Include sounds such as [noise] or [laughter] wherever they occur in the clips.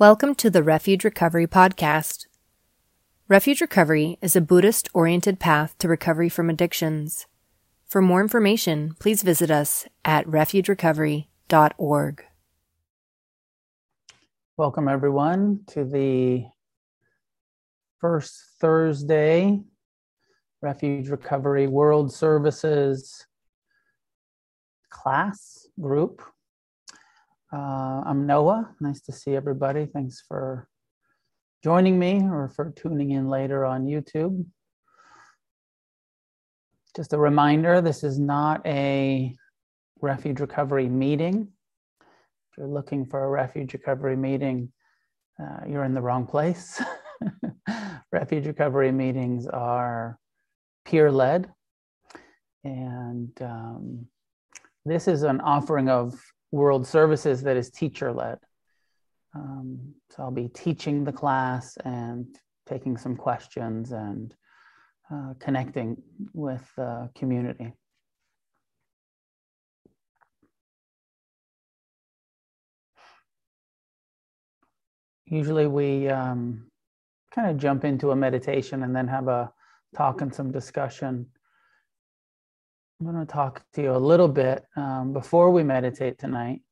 Welcome to the Refuge Recovery Podcast. Refuge Recovery is a Buddhist oriented path to recovery from addictions. For more information, please visit us at refugerecovery.org. Welcome, everyone, to the first Thursday Refuge Recovery World Services class group. Uh, I'm Noah. Nice to see everybody. Thanks for joining me or for tuning in later on YouTube. Just a reminder this is not a refuge recovery meeting. If you're looking for a refuge recovery meeting, uh, you're in the wrong place. [laughs] refuge recovery meetings are peer led, and um, this is an offering of world services that is teacher led. Um, so I'll be teaching the class and taking some questions and uh, connecting with the community. Usually we um, kind of jump into a meditation and then have a talk and some discussion. I'm going to talk to you a little bit um, before we meditate tonight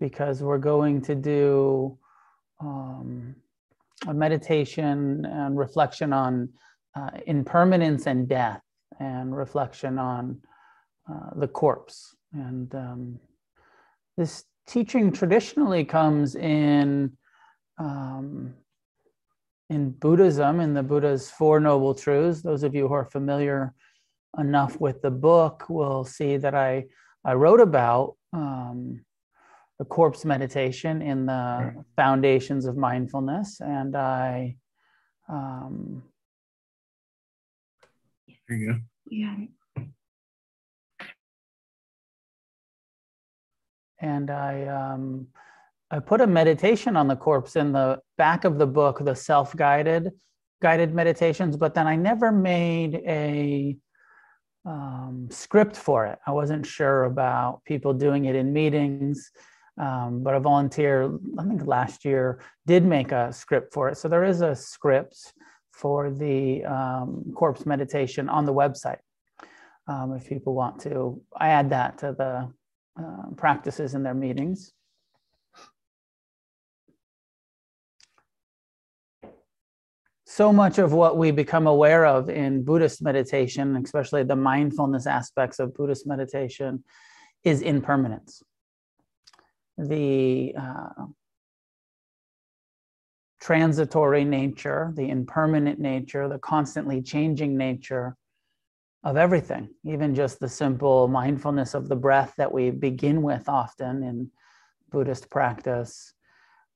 because we're going to do um, a meditation and reflection on uh, impermanence and death and reflection on uh, the corpse. And um, this teaching traditionally comes in um, in Buddhism, in the Buddha's Four Noble Truths. Those of you who are familiar enough with the book will see that I, I wrote about um, the corpse meditation in the foundations of mindfulness. And I. Um, there you go. Yeah. And I, um, I put a meditation on the corpse in the back of the book, the self guided guided meditations, but then I never made a um, script for it. I wasn't sure about people doing it in meetings, um, but a volunteer, I think last year, did make a script for it. So there is a script for the um, corpse meditation on the website. Um, if people want to, I add that to the uh, practices in their meetings. So much of what we become aware of in Buddhist meditation, especially the mindfulness aspects of Buddhist meditation, is impermanence. The uh, transitory nature, the impermanent nature, the constantly changing nature of everything, even just the simple mindfulness of the breath that we begin with often in Buddhist practice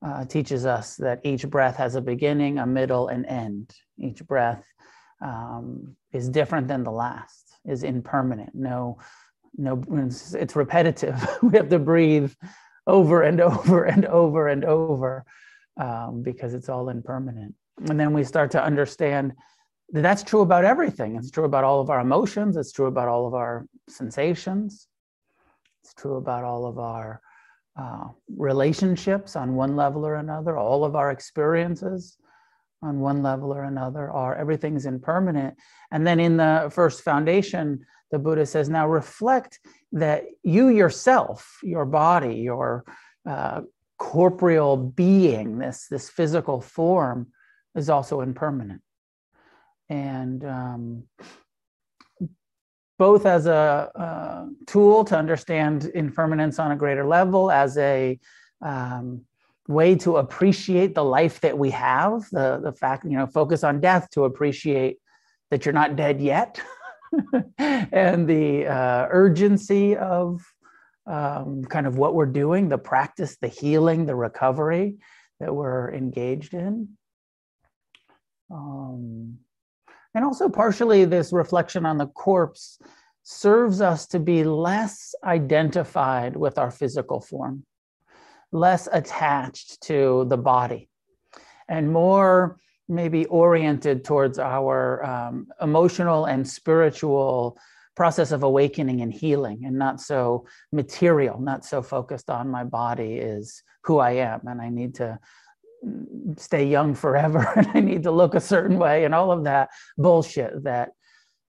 uh, teaches us that each breath has a beginning, a middle, and end. Each breath um, is different than the last, is impermanent. No, no, it's, it's repetitive. [laughs] we have to breathe over and [laughs] over and over and over um, because it's all impermanent. And then we start to understand that that's true about everything. It's true about all of our emotions. It's true about all of our sensations. It's true about all of our uh, relationships on one level or another, all of our experiences on one level or another are everything's impermanent. And then in the first foundation, the Buddha says, now reflect that you yourself, your body, your uh, corporeal being, this, this physical form, is also impermanent. And um, both as a, a, tool to understand impermanence on a greater level, as a um, way to appreciate the life that we have, the, the fact, you know, focus on death to appreciate that you're not dead yet, [laughs] and the uh, urgency of um, kind of what we're doing, the practice, the healing, the recovery that we're engaged in. Um, and also, partially, this reflection on the corpse serves us to be less identified with our physical form, less attached to the body, and more maybe oriented towards our um, emotional and spiritual process of awakening and healing, and not so material, not so focused on my body is who I am, and I need to stay young forever [laughs] and I need to look a certain way and all of that bullshit that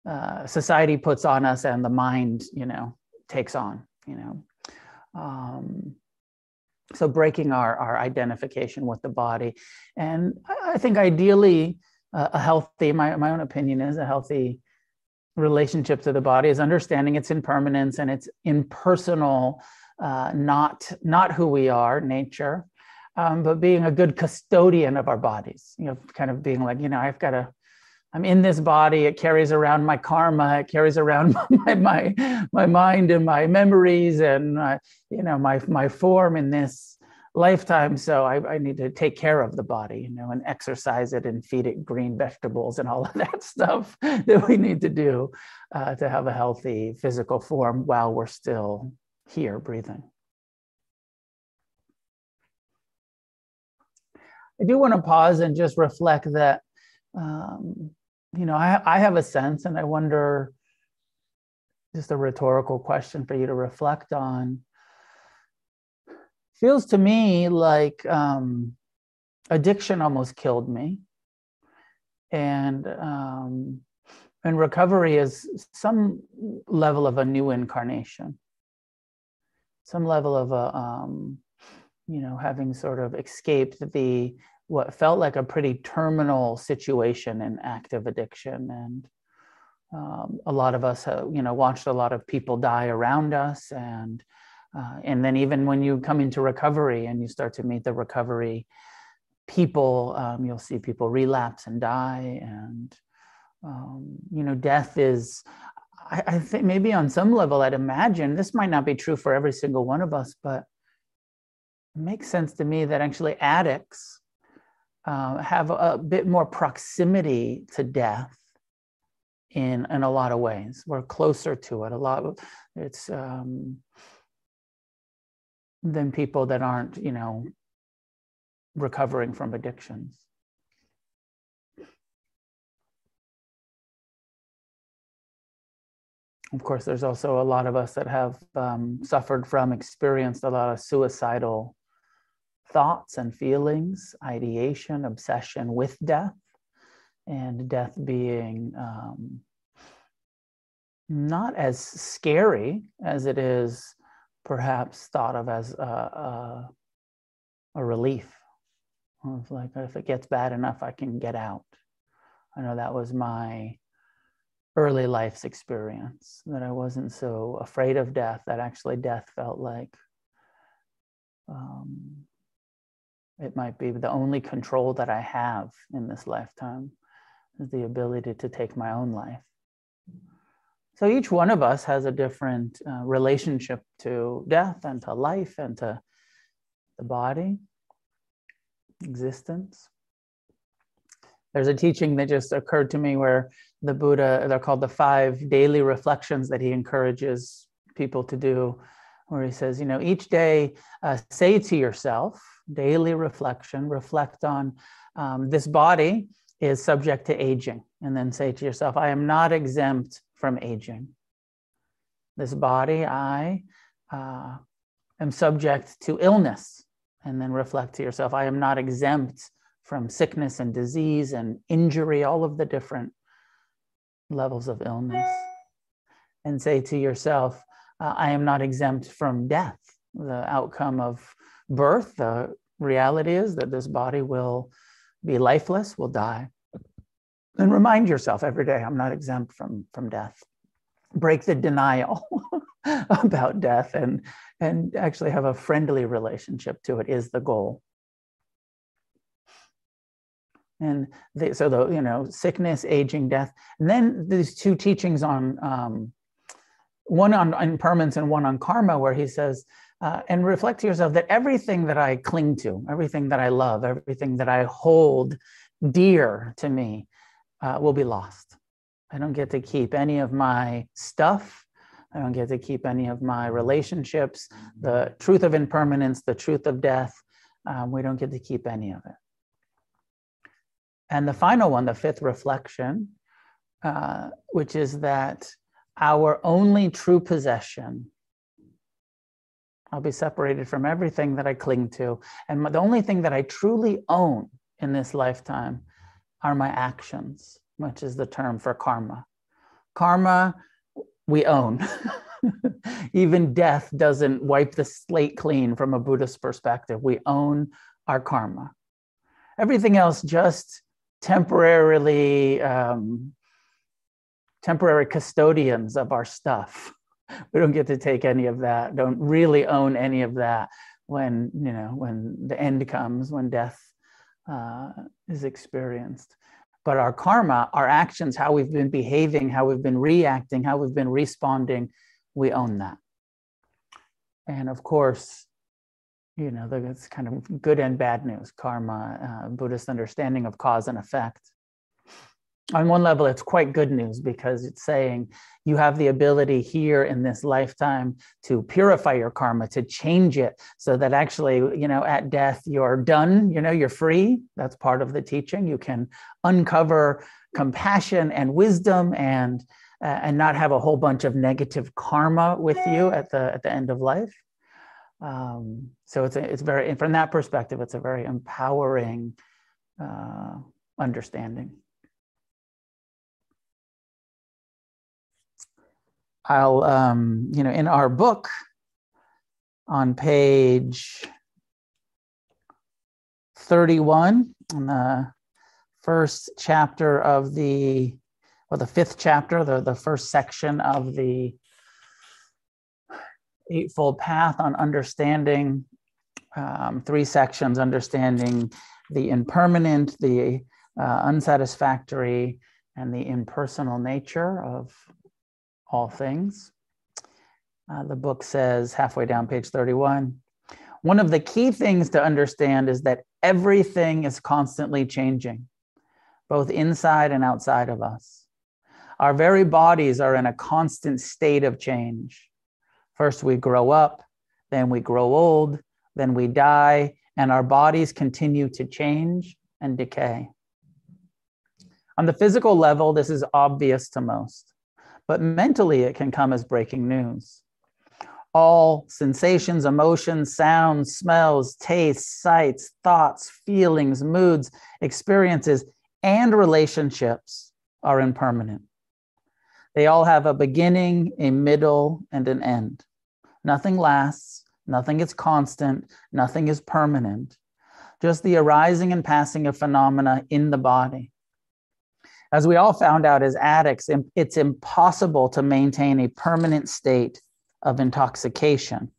uh, society puts on us and the mind, you know, takes on, you know. Um, so breaking our, our identification with the body. And I think ideally uh, a healthy, my, my own opinion is a healthy relationship to the body is understanding its impermanence and its impersonal, uh, not, not who we are, nature, um, but being a good custodian of our bodies, you know, kind of being like, you know, I've got to, I'm in this body. It carries around my karma. It carries around [laughs] my my my mind and my memories and uh, you know my my form in this lifetime. So I, I, need to take care of the body, you know, and exercise it and feed it green vegetables and all of [laughs] that stuff that we need to do uh, to have a healthy physical form while we're still here breathing. I do want to pause and just reflect that, um, you know, I, I have a sense, and I wonder just a rhetorical question for you to reflect on. Feels to me like um, addiction almost killed me, and um, and recovery is some level of a new incarnation, some level of a um, you know, having sort of escaped the what felt like a pretty terminal situation in active addiction. And um, a lot of us have, you know watched a lot of people die around us. And uh, and then even when you come into recovery and you start to meet the recovery people um, you'll see people relapse and die. And um, you know death is I, I think maybe on some level i'd imagine this might not be true for every single one of us but it makes sense to me that actually addicts uh, have a bit more proximity to death in in a lot of ways. We're closer to it. A lot. Of, it's um, than people that aren't, you know, recovering from addictions. Of course, there's also a lot of us that have um, suffered from, experienced a lot of suicidal thoughts and feelings, ideation, obsession with death, and death being um, not as scary as it is perhaps thought of as a, a, a relief. Of like, if it gets bad enough, I can get out. I know that was my early life's experience, that I wasn't so afraid of death, that actually death felt like um, it might be the only control that I have in this lifetime is the ability to take my own life. So each one of us has a different uh, relationship to death and to life and to the body, existence. There's a teaching that just occurred to me where the Buddha, they're called the five daily reflections that he encourages people to do, where he says, you know, each day uh, say to yourself, daily reflection, reflect on um, this body is subject to aging, and then say to yourself, I am not exempt from aging. This body, I uh, am subject to illness, and then reflect to yourself, I am not exempt from sickness and disease and injury, all of the different levels of illness. And say to yourself, uh, I am not exempt from death, the outcome of birth, the reality is that this body will be lifeless, will die. And remind yourself every day, I'm not exempt from, from death. Break the denial [laughs] about death and, and actually have a friendly relationship to it is the goal. And they, so the you know sickness, aging, death, and then these two teachings on um, one on impermanence and one on karma, where he says uh, and reflect to yourself that everything that I cling to, everything that I love, everything that I hold dear to me uh, will be lost. I don't get to keep any of my stuff. I don't get to keep any of my relationships, the truth of impermanence, the truth of death. Um, we don't get to keep any of it. And the final one, the fifth reflection, uh, which is that our only true possession I'll be separated from everything that I cling to. And the only thing that I truly own in this lifetime are my actions, which is the term for karma. Karma, we own. [laughs] Even death doesn't wipe the slate clean from a Buddhist perspective. We own our karma. Everything else just temporarily, um, temporary custodians of our stuff. [laughs] We don't get to take any of that, don't really own any of that when, you know, when the end comes, when death uh, is experienced. But our karma, our actions, how we've been behaving, how we've been reacting, how we've been responding, we own that. And of course, you know, that's kind of good and bad news, karma, uh, Buddhist understanding of cause and effect on one level, it's quite good news because it's saying you have the ability here in this lifetime to purify your karma, to change it so that actually, you know, at death, you're done, you know, you're free. That's part of the teaching. You can uncover compassion and wisdom and uh, and not have a whole bunch of negative karma with you at the at the end of life. Um, so it's a, it's very from that perspective, it's a very empowering uh, understanding. I'll, um, you know, in our book on page 31, in the first chapter of the, or the fifth chapter, the, the first section of the Eightfold Path on understanding, um, three sections understanding the impermanent, the uh, unsatisfactory, and the impersonal nature of all things. Uh, the book says, halfway down page 31, one of the key things to understand is that everything is constantly changing, both inside and outside of us. Our very bodies are in a constant state of change. First, we grow up, then we grow old, then we die, and our bodies continue to change and decay. On the physical level, this is obvious to most but mentally it can come as breaking news. All sensations, emotions, sounds, smells, tastes, sights, thoughts, feelings, moods, experiences, and relationships are impermanent. They all have a beginning, a middle, and an end. Nothing lasts, nothing is constant, nothing is permanent. Just the arising and passing of phenomena in the body. As we all found out as addicts, it's impossible to maintain a permanent state of intoxication.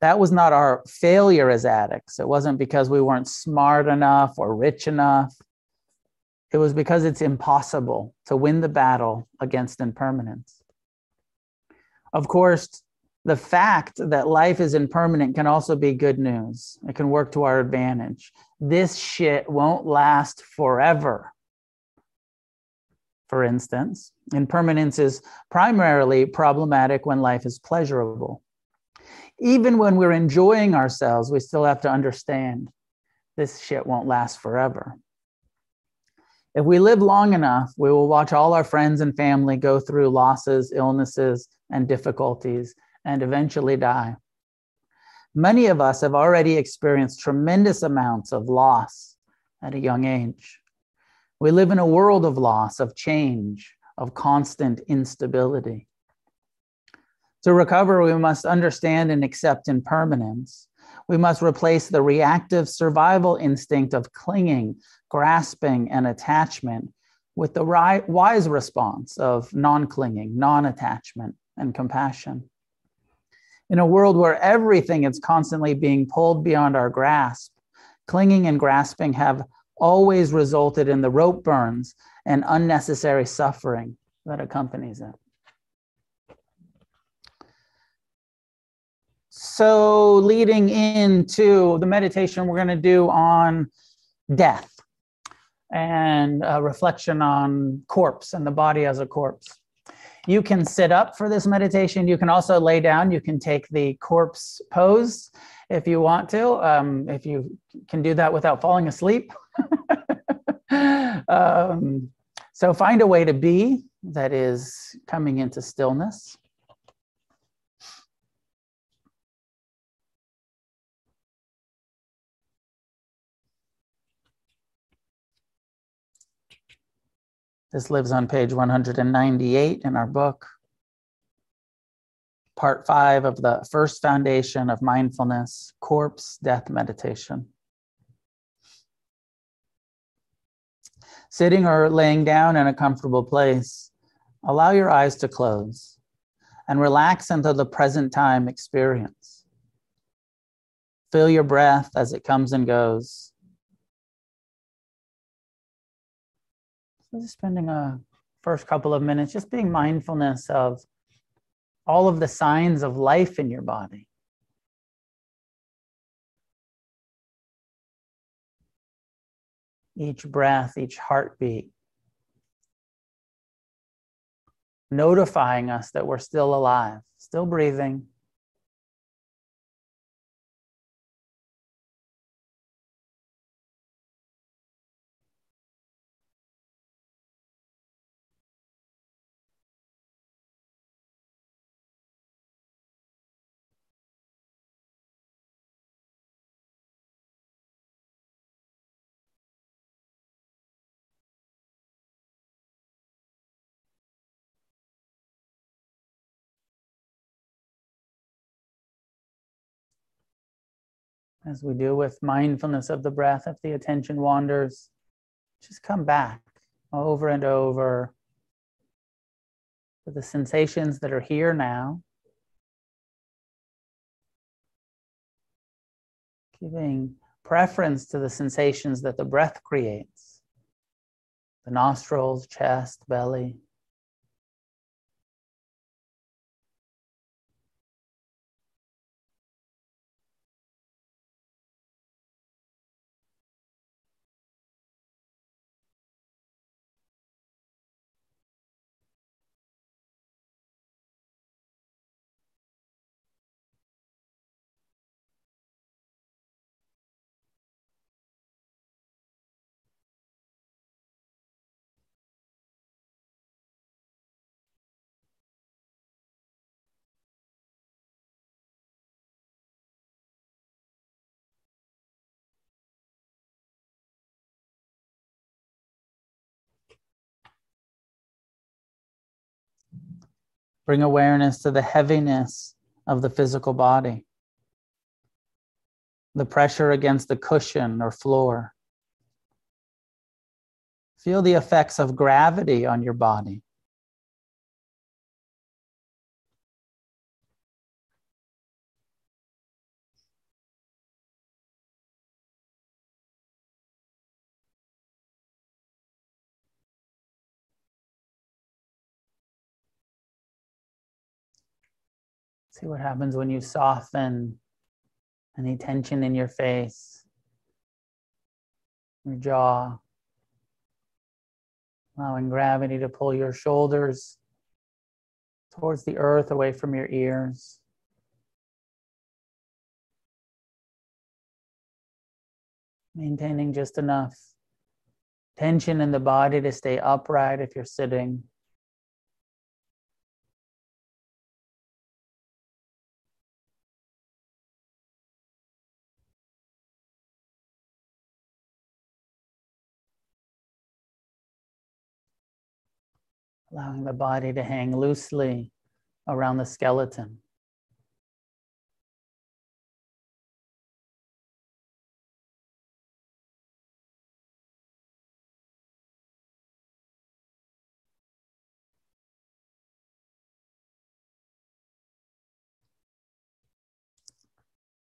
That was not our failure as addicts. It wasn't because we weren't smart enough or rich enough. It was because it's impossible to win the battle against impermanence. Of course, the fact that life is impermanent can also be good news. It can work to our advantage. This shit won't last forever for instance. Impermanence is primarily problematic when life is pleasurable. Even when we're enjoying ourselves, we still have to understand this shit won't last forever. If we live long enough, we will watch all our friends and family go through losses, illnesses, and difficulties, and eventually die. Many of us have already experienced tremendous amounts of loss at a young age. We live in a world of loss, of change, of constant instability. To recover, we must understand and accept impermanence. We must replace the reactive survival instinct of clinging, grasping, and attachment with the wise response of non clinging, non attachment, and compassion. In a world where everything is constantly being pulled beyond our grasp, clinging and grasping have always resulted in the rope burns and unnecessary suffering that accompanies it. So, leading into the meditation we're going to do on death and a reflection on corpse and the body as a corpse. You can sit up for this meditation. You can also lay down. You can take the corpse pose if you want to, um, if you can do that without falling asleep um, so find a way to be that is coming into stillness. This lives on page 198 in our book. Part five of the first foundation of mindfulness, corpse death meditation. Sitting or laying down in a comfortable place, allow your eyes to close and relax into the present time experience. Feel your breath as it comes and goes. So just spending a first couple of minutes just being mindfulness of all of the signs of life in your body. Each breath, each heartbeat, notifying us that we're still alive, still breathing. As we do with mindfulness of the breath, if the attention wanders, just come back over and over to the sensations that are here now. Giving preference to the sensations that the breath creates the nostrils, chest, belly. Bring awareness to the heaviness of the physical body, the pressure against the cushion or floor. Feel the effects of gravity on your body. See what happens when you soften any tension in your face, your jaw, allowing gravity to pull your shoulders towards the earth away from your ears. Maintaining just enough tension in the body to stay upright if you're sitting. Allowing the body to hang loosely around the skeleton.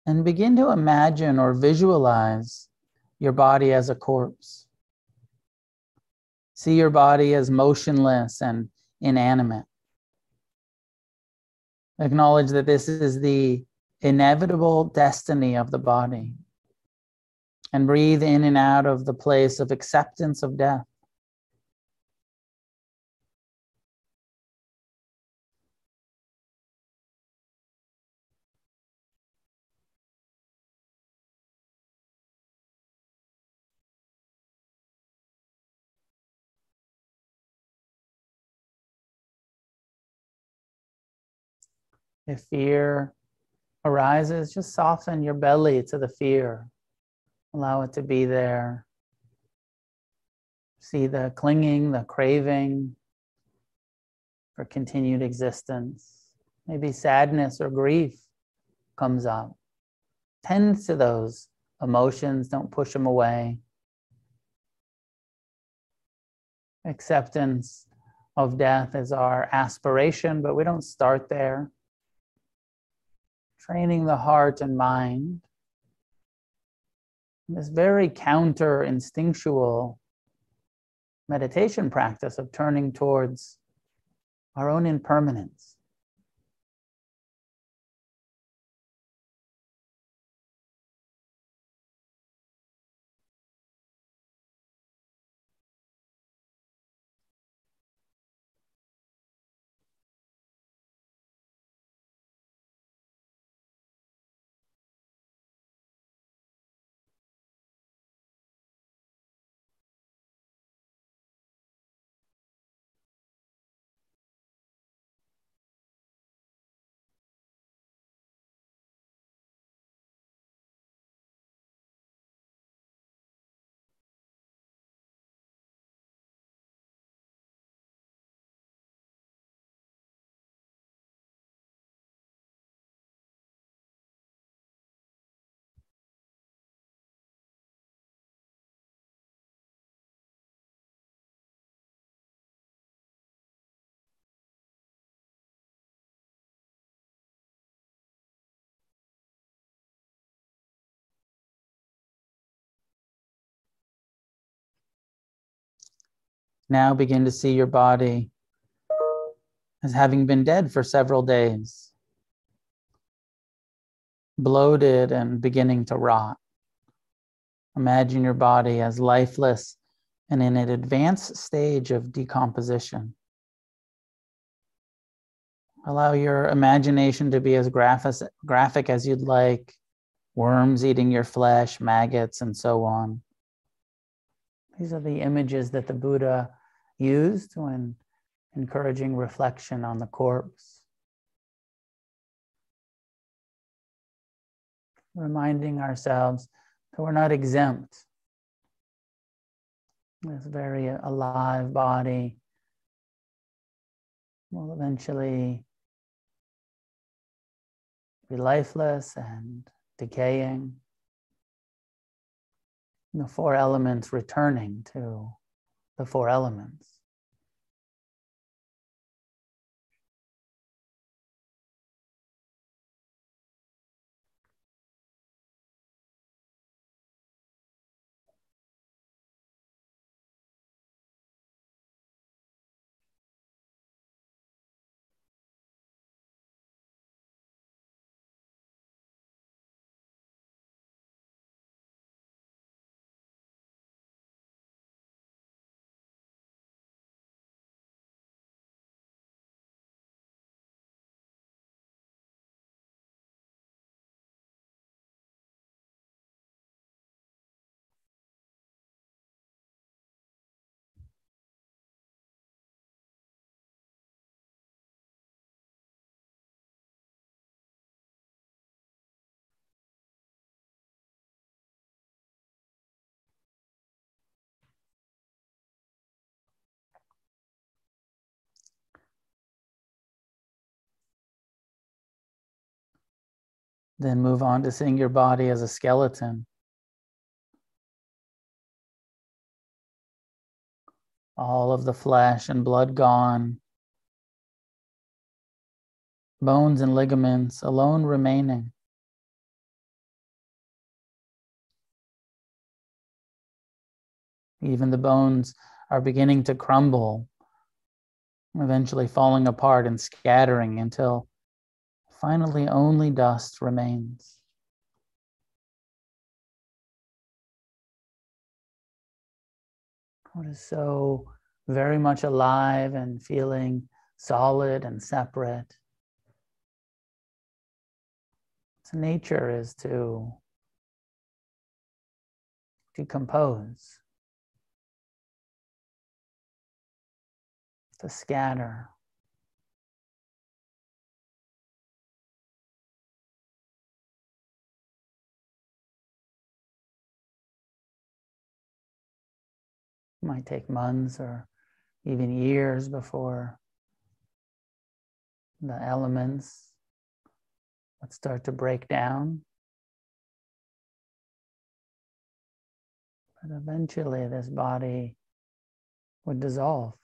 And begin to imagine or visualize your body as a corpse. See your body as motionless and inanimate. Acknowledge that this is the inevitable destiny of the body. And breathe in and out of the place of acceptance of death. If fear arises, just soften your belly to the fear. Allow it to be there. See the clinging, the craving for continued existence. Maybe sadness or grief comes up. Tend to those emotions, don't push them away. Acceptance of death is our aspiration, but we don't start there. Training the heart and mind. This very counter instinctual meditation practice of turning towards our own impermanence. Now begin to see your body as having been dead for several days, bloated and beginning to rot. Imagine your body as lifeless and in an advanced stage of decomposition. Allow your imagination to be as graphic as you'd like worms eating your flesh, maggots, and so on. These are the images that the Buddha used when encouraging reflection on the corpse. Reminding ourselves that we're not exempt. This very alive body will eventually be lifeless and decaying. The four elements returning to the four elements. Then move on to seeing your body as a skeleton. All of the flesh and blood gone, bones and ligaments alone remaining. Even the bones are beginning to crumble, eventually falling apart and scattering until Finally, only dust remains. What is so very much alive and feeling solid and separate. Its nature is to decompose, to scatter. Might take months or even years before the elements would start to break down. But eventually, this body would dissolve.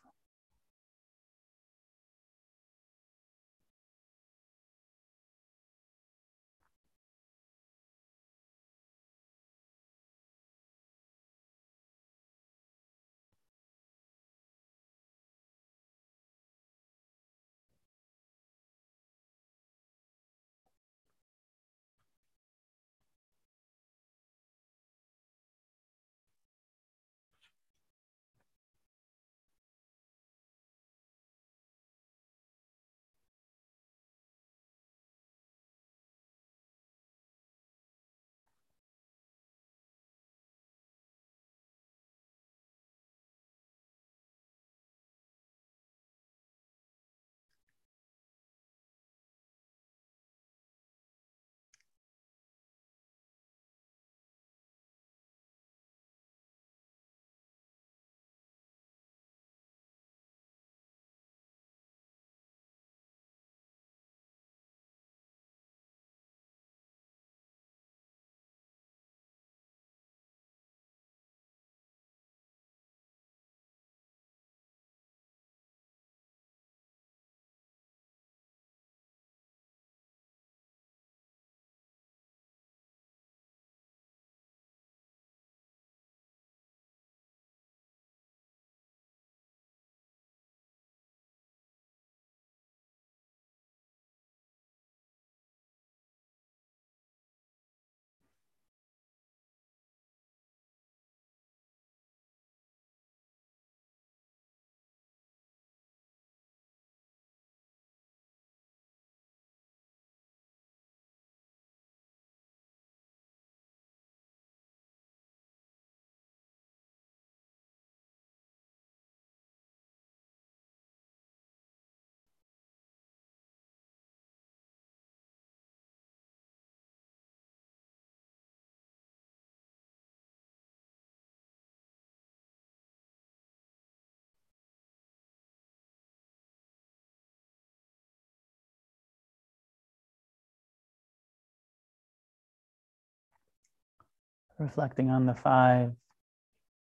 Reflecting on the five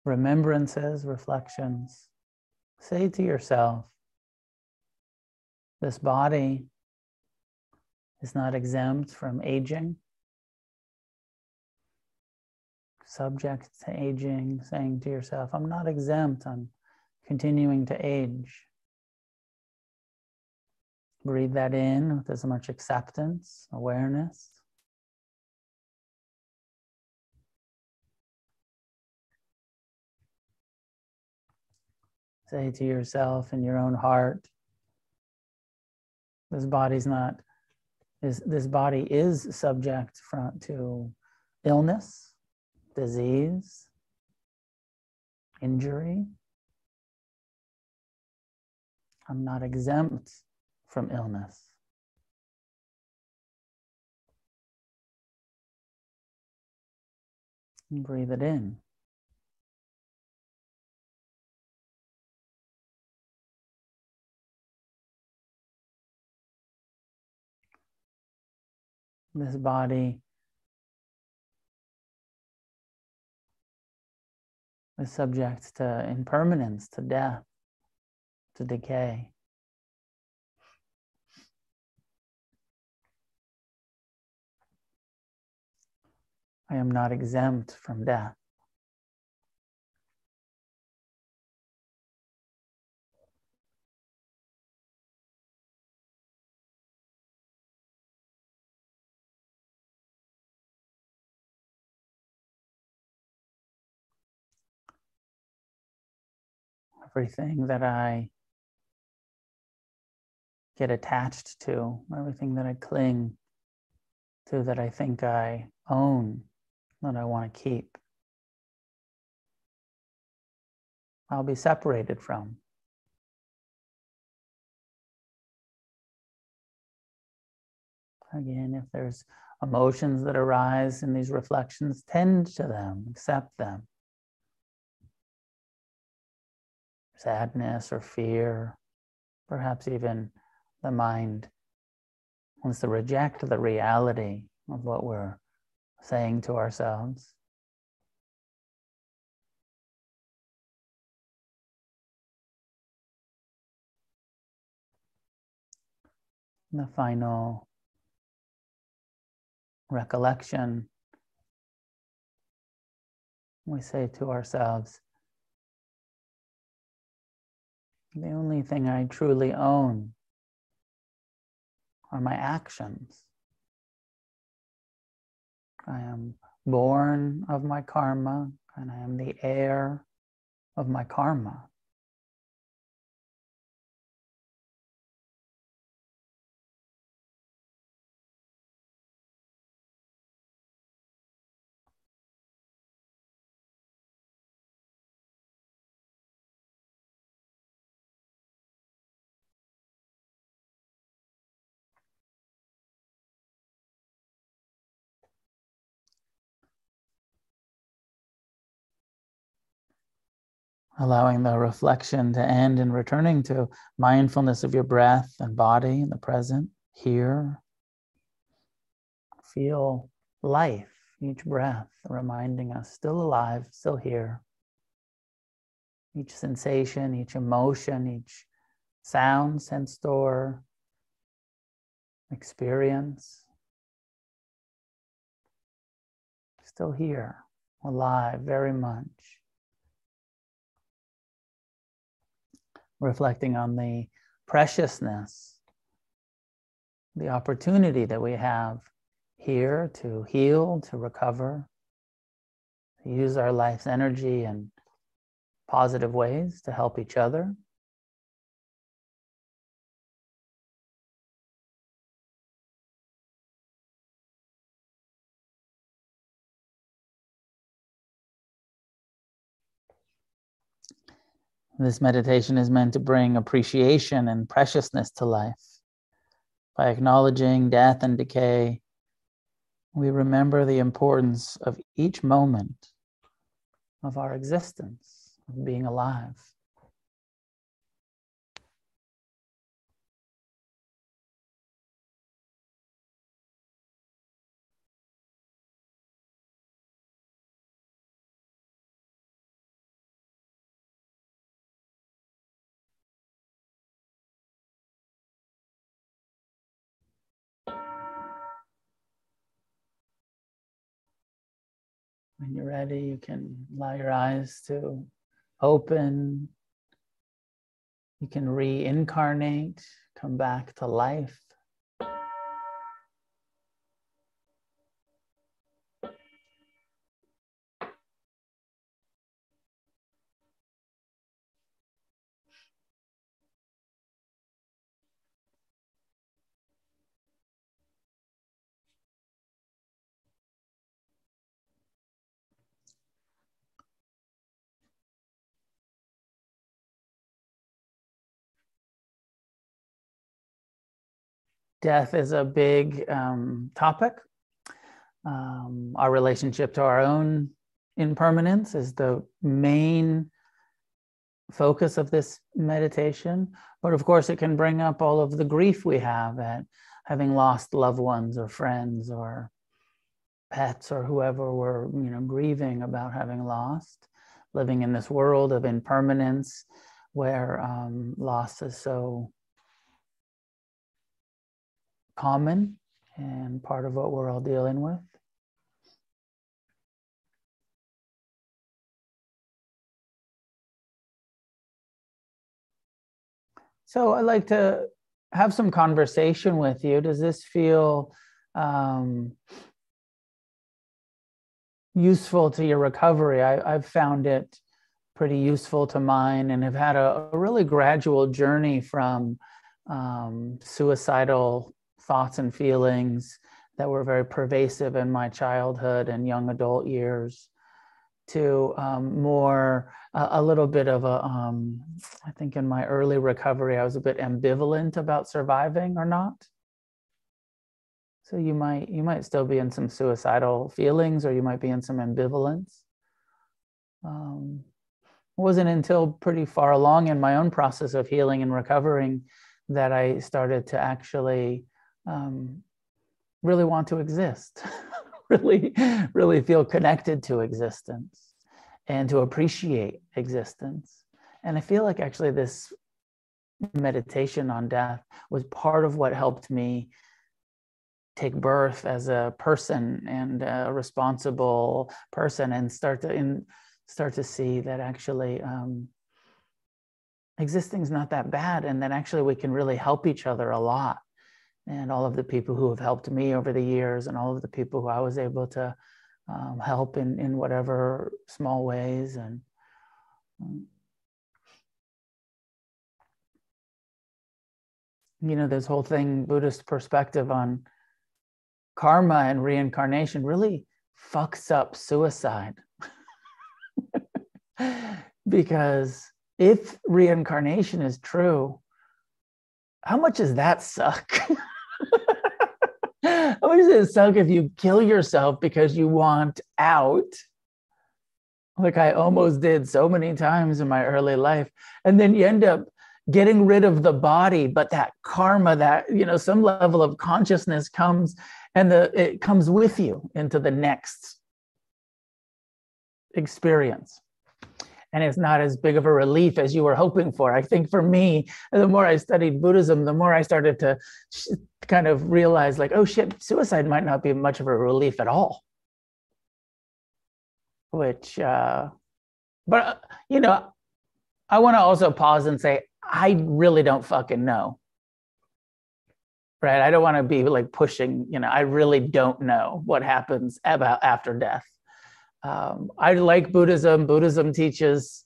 remembrances, reflections, say to yourself, this body is not exempt from aging, subject to aging, saying to yourself, I'm not exempt, I'm continuing to age. Breathe that in with as much acceptance, awareness. Say to yourself in your own heart, this body's not, this, this body is subject from, to illness, disease, injury. I'm not exempt from illness. breathe it in. This body is subject to impermanence, to death, to decay. I am not exempt from death. Everything that I get attached to, everything that I cling to, that I think I own, that I want to keep. I'll be separated from. Again, if there's emotions that arise in these reflections, tend to them, accept them. Sadness or fear, perhaps even the mind wants to reject the reality of what we're saying to ourselves. the final recollection, we say to ourselves, the only thing I truly own are my actions. I am born of my karma and I am the heir of my karma. Allowing the reflection to end and returning to mindfulness of your breath and body in the present, here. Feel life, each breath reminding us still alive, still here. Each sensation, each emotion, each sound, sense door, experience. Still here, alive very much. Reflecting on the preciousness, the opportunity that we have here to heal, to recover, to use our life's energy in positive ways to help each other. This meditation is meant to bring appreciation and preciousness to life. By acknowledging death and decay, we remember the importance of each moment of our existence, of being alive. When you're ready, you can allow your eyes to open. You can reincarnate, come back to life. Death is a big um, topic. Um, our relationship to our own impermanence is the main focus of this meditation. But of course, it can bring up all of the grief we have at having lost loved ones or friends or pets or whoever we're you know grieving about having lost living in this world of impermanence where um, loss is so common and part of what we're all dealing with. So I'd like to have some conversation with you. Does this feel um, useful to your recovery? I, have found it pretty useful to mine and have had a, a really gradual journey from um, suicidal thoughts and feelings that were very pervasive in my childhood and young adult years to um, more a little bit of a um, I think in my early recovery i was a bit ambivalent about surviving or not. So you might you might still be in some suicidal feelings or you might be in some ambivalence. Um, wasn't until pretty far along in my own process of healing and recovering that I started to actually um, really want to exist, [laughs] really, really feel connected to existence and to appreciate existence. And I feel like actually this meditation on death was part of what helped me take birth as a person and a responsible person and start to start to see that actually um, existing is not that bad and that actually we can really help each other a lot and all of the people who have helped me over the years and all of the people who i was able to um, help in, in whatever small ways and um, you know this whole thing buddhist perspective on karma and reincarnation really fucks up suicide. [laughs] Because if reincarnation is true how much does that suck [laughs] how does it suck if you kill yourself because you want out? Like i almost did so many times in my early life. And then you end up getting rid of the body but that karma that you know some level of consciousness comes and the it comes with you into the next experience and it's not as big of a relief as you were hoping for. I think for me the more i studied buddhism the more i started to kind of realize like oh shit suicide might not be much of a relief at all. Which uh but you know i want to also pause and say i really don't fucking know. Right? I don't want to be like pushing you know i really don't know what happens about after death um, i like buddhism. Buddhism teaches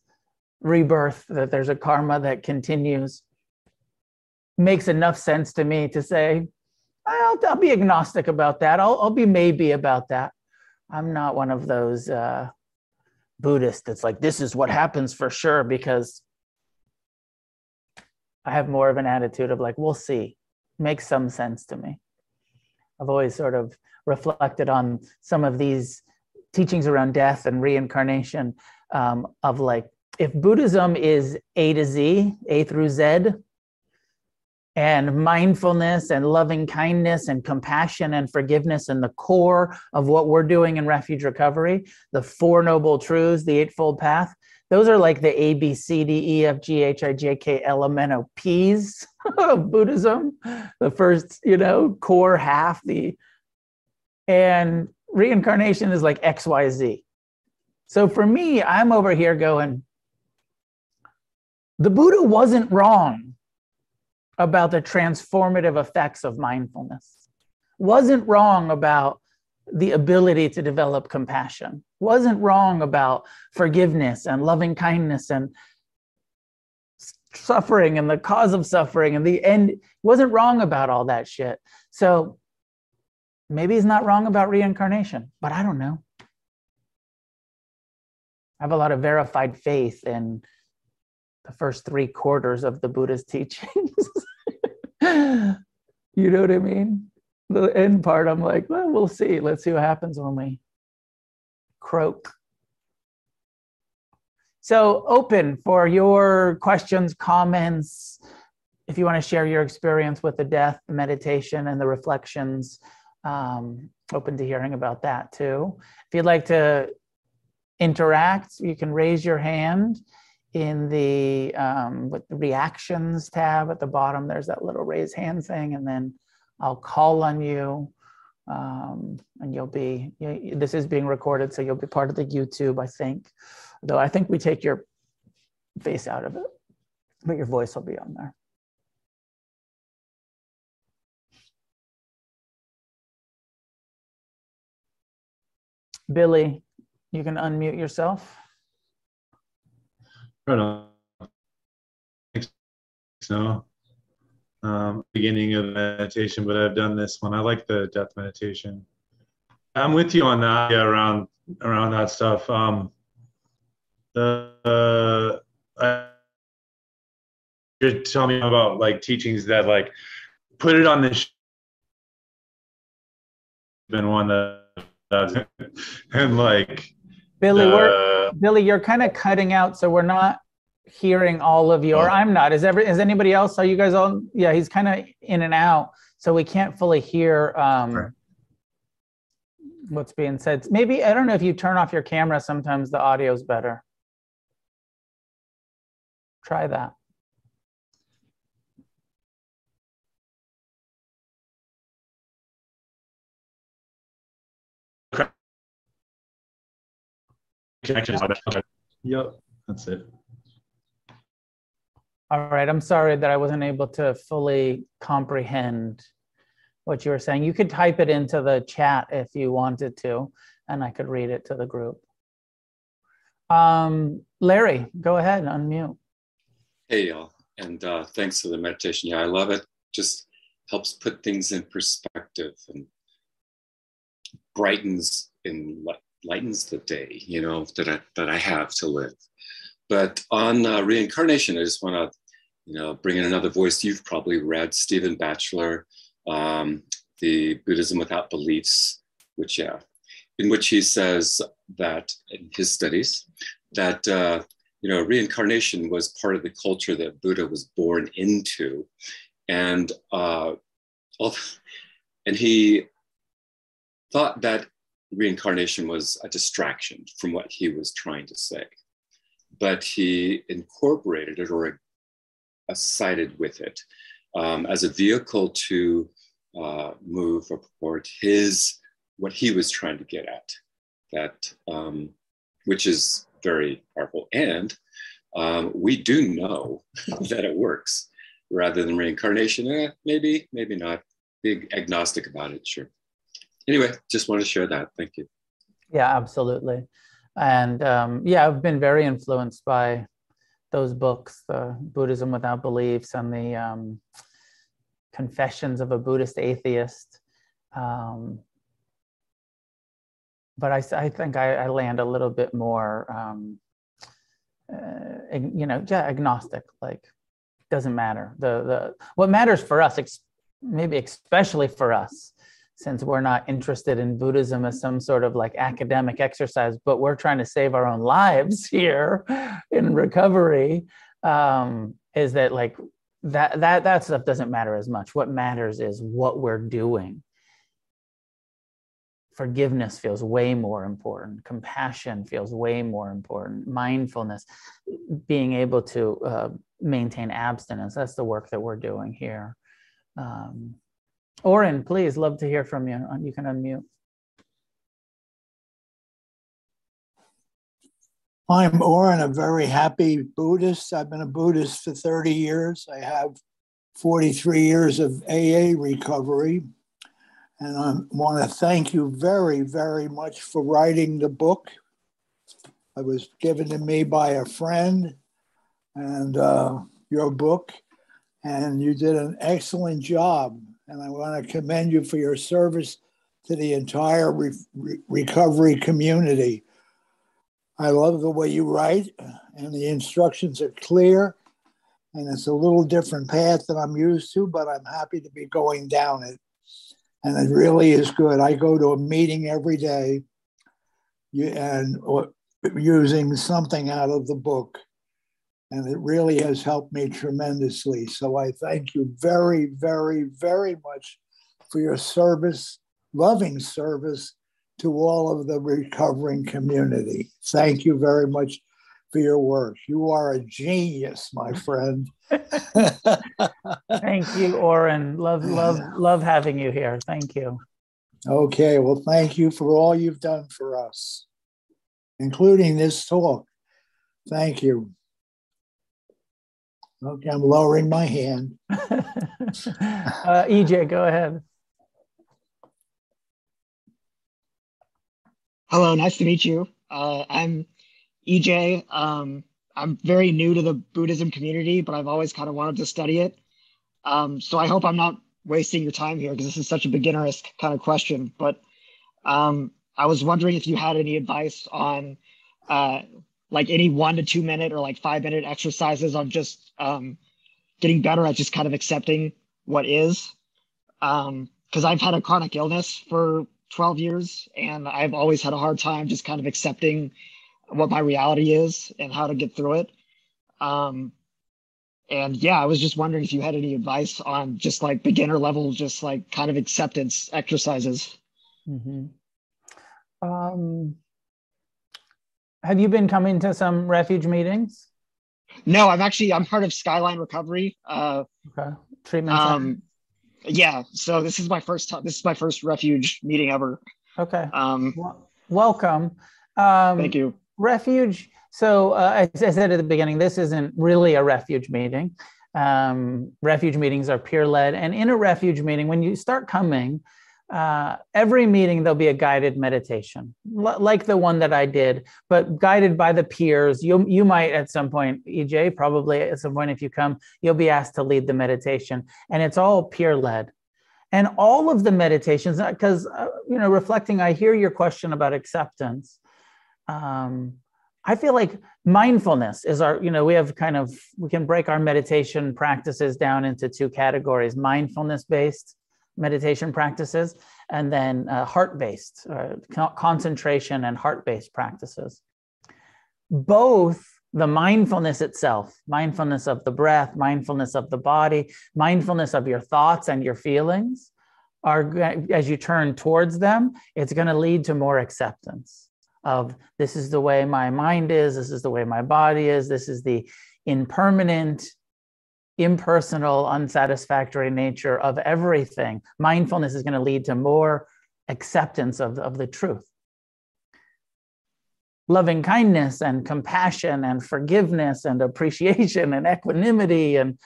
rebirth that there's a karma that continues. Makes enough sense to me to say i'll, I'll be agnostic about that. I'll, I'll be maybe about that. I'm not one of those uh, buddhists that's like this is what happens for sure because i have more of an attitude of like we'll see. Makes some sense to me. I've always sort of reflected on some of these teachings around death and reincarnation um, of like, if Buddhism is A to Z, A through Z, and mindfulness and loving kindness and compassion and forgiveness and the core of what we're doing in refuge recovery, the Four Noble Truths, the Eightfold Path, those are like the A, B, C, D, E, F, G, H, I, J, K, L, M, N, O, P's [laughs] of Buddhism, the first, you know, core half, the and reincarnation is like X, Y, Z. So for me, I'm over here going, the Buddha wasn't wrong about the transformative effects of mindfulness, wasn't wrong about the ability to develop compassion, wasn't wrong about forgiveness and loving kindness and suffering and the cause of suffering and the end wasn't wrong about all that shit. So maybe he's not wrong about reincarnation, but I don't know. I have a lot of verified faith in the first three quarters of the Buddha's [laughs] teachings. you know what I mean? The end part, I'm like, well, we'll see. Let's see what happens when we croak. So, open for your questions, comments. If you want to share your experience with the death, the meditation, and the reflections, um, open to hearing about that too. If you'd like to interact, you can raise your hand in the um, reactions tab at the bottom. There's that little raise hand thing, and then I'll call on you, um, and you'll be. You, this is being recorded, so you'll be part of the YouTube, I think though I think we take your face out of it, but your voice will be on there. Billy, you can unmute yourself. Right on. So, um, beginning of meditation, but I've done this one. I like the death meditation. I'm with you on that. Yeah, around around that stuff. Um, the uh, you're telling me about like teachings that like put it on this been one that [laughs] and like Billy, we're, Billy, you're kind of cutting out, so we're not hearing all of you, or oh. I'm not. Is every is anybody else? Are you guys all? Yeah, he's kind of in and out, so we can't fully hear um, right. what's being said. Maybe I don't know if you turn off your camera. Sometimes the audio's better. Try that. Yep, that's it. All right, I'm sorry that I wasn't able to fully comprehend what you were saying. You could type it into the chat if you wanted to, and I could read it to the group. Um, Larry, go ahead, unmute. Hey, y'all, and uh, thanks for the meditation. Yeah, I love it. Just helps put things in perspective and brightens and lightens the day, you know, that I, that I have to live. But on uh, reincarnation, I just want to, you know, bring in another voice. You've probably read Stephen Batchelor, um, the Buddhism Without Beliefs, which yeah, in which he says that in his studies that uh, you know reincarnation was part of the culture that Buddha was born into, and uh, and he thought that reincarnation was a distraction from what he was trying to say. But he incorporated it or sided with it um, as a vehicle to uh, move or purport his what he was trying to get at, that um, which is very powerful. And um, we do know [laughs] that it works rather than reincarnation. Eh, maybe, maybe not. Be agnostic about it, sure anyway, just want to share that. Thank you. Yeah, absolutely. And um, yeah, I've been very influenced by those books, Buddhism Without Beliefs and the um, Confessions of a Buddhist Atheist. Um, but I, I think I, I, land a little bit more, um, uh, you know, yeah, agnostic. Like, doesn't matter. The the what matters for us, ex- maybe especially for us, since we're not interested in Buddhism as some sort of like academic exercise, but we're trying to save our own lives [laughs] here in recovery, um, is that like that that that stuff doesn't matter as much. What matters is what we're doing. Forgiveness feels way more important. Compassion feels way more important. Mindfulness, being able to uh, maintain abstinence. That's the work that we're doing here. Um, Oren, please, love to hear from you. You can unmute. I'm Oren, a very happy Buddhist. I've been a Buddhist for 30 years. I have 43 years of AA recovery. And I want to thank you very, very much for writing the book. It was given to me by a friend and uh, your book, and you did an excellent job and I want to commend you for your service to the entire re- re- recovery community. I love the way you write, and the instructions are clear, and it's a little different path than I'm used to, but I'm happy to be going down it. And it really is good. I go to a meeting every day and using something out of the book and it really has helped me tremendously. So I thank you very, very, very much for your service, loving service to all of the recovering community. Thank you very much for your work. You are a genius, my [laughs] friend. [laughs] thank you, Oren. Love, love, love having you here. Thank you. Okay, well, thank you for all you've done for us, including this talk. Thank you. Okay, I'm lowering my hand. [laughs] uh, EJ, go ahead. Hello, nice to meet you. Uh, I'm EJ. Um, I'm very new to the Buddhism community, but I've always kind of wanted to study it. Um, so I hope I'm not wasting your time here because this is such a beginnerist kind of question. But um, I was wondering if you had any advice on uh, like any one to two minute or like five minute exercises on just um, getting better at just kind of accepting what is. Because um, I've had a chronic illness for 12 years and I've always had a hard time just kind of accepting what my reality is and how to get through it. Um, and yeah, I was just wondering if you had any advice on just like beginner level, just like kind of acceptance exercises. Mm-hmm. Um, have you been coming to some refuge meetings? No, I'm actually I'm part of Skyline Recovery. Uh, okay. Treatment. Um, yeah. So this is my first time. This is my first refuge meeting ever. Okay. Um, well, welcome. Um, thank you. Refuge. So uh, as I said at the beginning, this isn't really a refuge meeting. Um, refuge meetings are peer led, and in a refuge meeting, when you start coming, uh, every meeting there'll be a guided meditation l- like the one that i did but guided by the peers. You you might at some point ej probably at some point if you come you'll be asked to lead the meditation and it's all peer led and all of the meditations because uh, you know reflecting i hear your question about acceptance. Um, i feel like mindfulness is our you know we have kind of we can break our meditation practices down into two categories mindfulness based meditation practices, and then uh, heart based, uh, concentration and heart based practices. Both the mindfulness itself, mindfulness of the breath, mindfulness of the body, mindfulness of your thoughts and your feelings, are as you turn towards them, it's going to lead to more acceptance of this is the way my mind is, this is the way my body is, this is the impermanent impersonal, unsatisfactory nature of everything, mindfulness is going to lead to more acceptance of, of the truth. Loving kindness and compassion and forgiveness and appreciation and equanimity and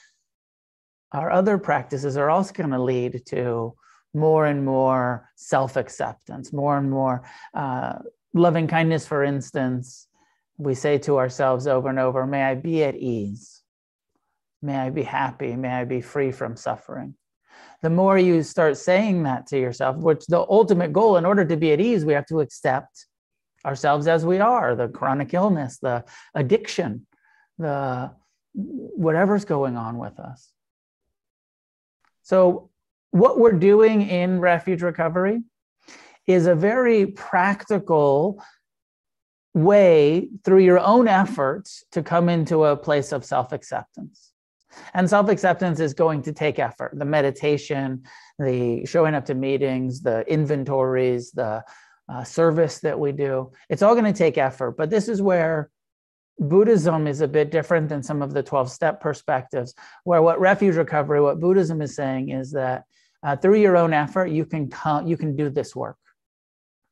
our other practices are also going to lead to more and more self acceptance, more and more uh, loving kindness, for instance. We say to ourselves over and over, May I be at ease May I be happy. May I be free from suffering. The more you start saying that to yourself, which the ultimate goal, in order to be at ease, we have to accept ourselves as we are the chronic illness, the addiction, the whatever's going on with us. So, what we're doing in refuge recovery is a very practical way through your own efforts to come into a place of self acceptance. And self acceptance is going to take effort. The meditation, the showing up to meetings, the inventories, the uh, service that we do, it's all going to take effort. But this is where Buddhism is a bit different than some of the 12 step perspectives, where what refuge recovery, what Buddhism is saying is that uh, through your own effort, you can, come, you can do this work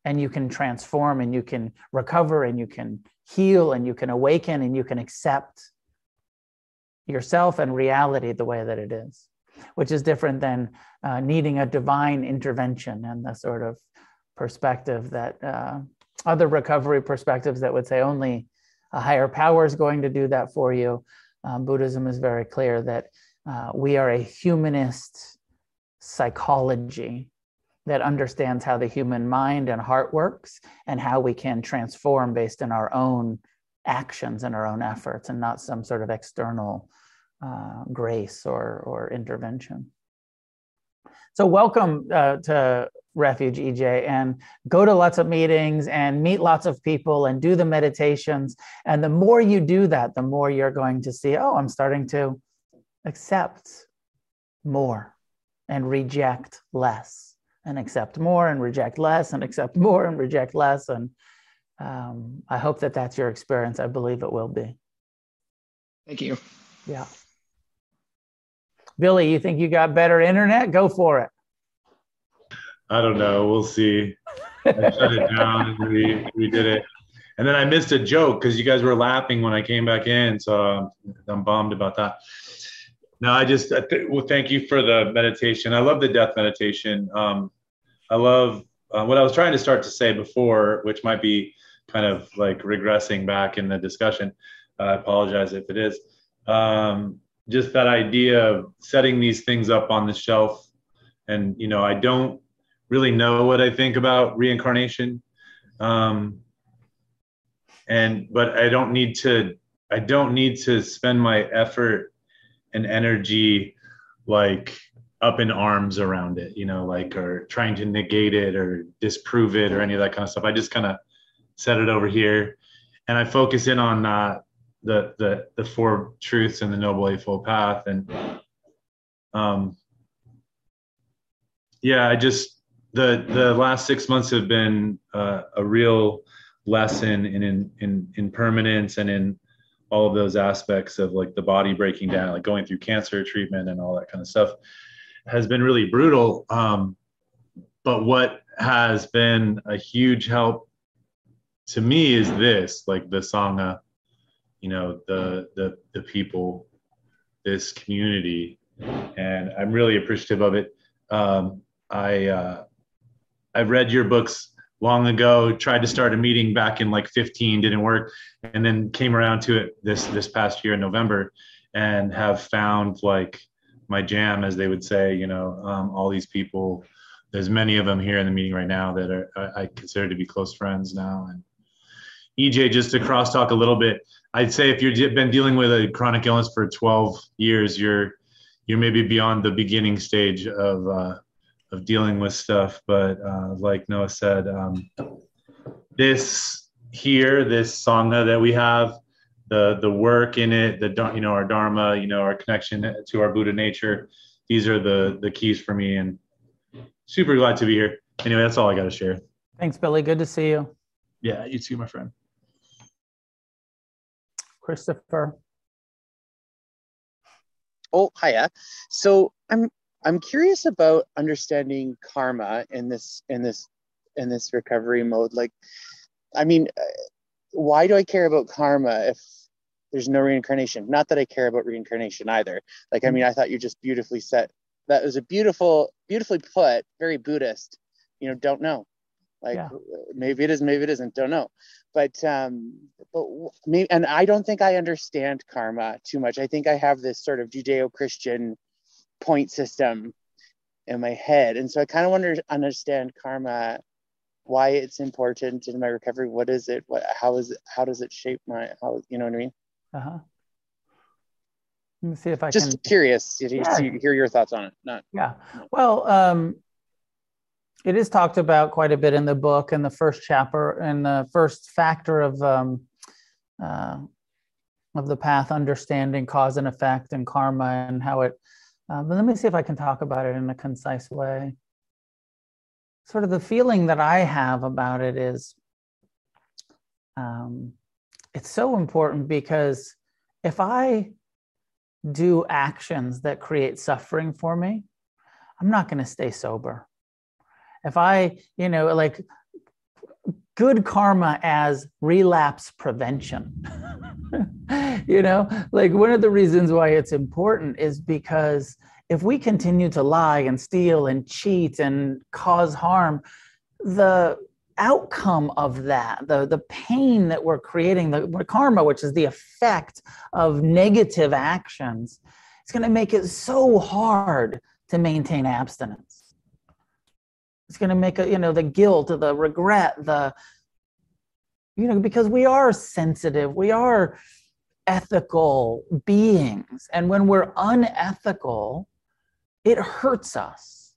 and you can transform and you can recover and you can heal and you can awaken and you can accept yourself and reality the way that it is, which is different than uh, needing a divine intervention and the sort of perspective that uh, other recovery perspectives that would say only a higher power is going to do that for you. Um, Buddhism is very clear that uh, we are a humanist psychology that understands how the human mind and heart works and how we can transform based on our own actions and our own efforts and not some sort of external uh, grace or, or intervention. So, welcome uh, to Refuge EJ and go to lots of meetings and meet lots of people and do the meditations. And the more you do that, the more you're going to see, oh, I'm starting to accept more and reject less, and accept more and reject less, and accept more and reject less. And um, I hope that that's your experience. I believe it will be. Thank you. Yeah. Billy, you think you got better internet? Go for it. I don't know. We'll see. I shut it down and we, we did it. And then I missed a joke because you guys were laughing when I came back in. So I'm bummed about that. No, I just, I th- well, thank you for the meditation. I love the death meditation. Um, I love uh, what I was trying to start to say before, which might be kind of like regressing back in the discussion. I apologize if it is. Um, just that idea of setting these things up on the shelf and you know i don't really know what i think about reincarnation um, and but i don't need to i don't need to spend my effort and energy like up in arms around it you know like or trying to negate it or disprove it or any of that kind of stuff i just kind of set it over here and I focus in on uh, the the the four truths and the noble eightfold path, and um, yeah, I just the the last six months have been uh, a real lesson in in in impermanence and in all of those aspects of like the body breaking down, like going through cancer treatment and all that kind of stuff, has been really brutal. Um, but what has been a huge help to me is this, like the sangha, you know, the the the people, this community, and I'm really appreciative of it. Um, I uh, I've read your books long ago. Tried to start a meeting back in like 15, didn't work, and then came around to it this this past year in November, and have found like my jam, as they would say. You know, um, all these people. There's many of them here in the meeting right now that are I consider to be close friends now. And EJ, just to crosstalk a little bit, I'd say if you've been dealing with a chronic illness for 12 years, you're you're maybe beyond the beginning stage of uh, of dealing with stuff. But uh, like Noah said, um, this here, this sangha that we have, the the work in it, the you know our dharma, you know our connection to our Buddha nature. These are the the keys for me, and super glad to be here. Anyway, that's all I got to share. Thanks, Billy. Good to see you. Yeah, you too, my friend. Christopher. Oh, hiya. So I'm I'm curious about understanding karma in this in this in this recovery mode. Like, I mean, uh, why do I care about karma if there's no reincarnation? Not that I care about reincarnation either. Like, I mean, I thought you just beautifully set. That was a beautiful, beautifully put, very Buddhist. You know, don't know. Like, yeah. maybe it is, maybe it isn't. Don't know. But um, but maybe, and I don't think I understand karma too much. I think I have this sort of Judeo-Christian point system in my head. And so I kind of want to understand karma, why it's important in my recovery. What is it? What, how is it, how does it shape my, how, you know what I mean? Uh-huh. Let me see if I just can. curious to, yeah. hear your thoughts on it. Not, yeah. Well, um, it is talked about quite a bit in the book in the first chapter and the first factor of um, uh, of the path understanding cause and effect and karma and how it uh, but let me see if I can talk about it in a concise way. Sort of the feeling that I have about it is um, it's so important because if I do actions that create suffering for me, I'm not going to stay sober. If I, you know, like good karma as relapse prevention. [laughs] you know, like one of the reasons why it's important is because if we continue to lie and steal and cheat and cause harm, the outcome of that, the, the pain that we're creating, the karma, which is the effect of negative actions, it's going to make it so hard to maintain abstinence. It's going to make a you know, the guilt, the regret, the, you know, because we are sensitive, we are ethical beings. And when we're unethical, it hurts us.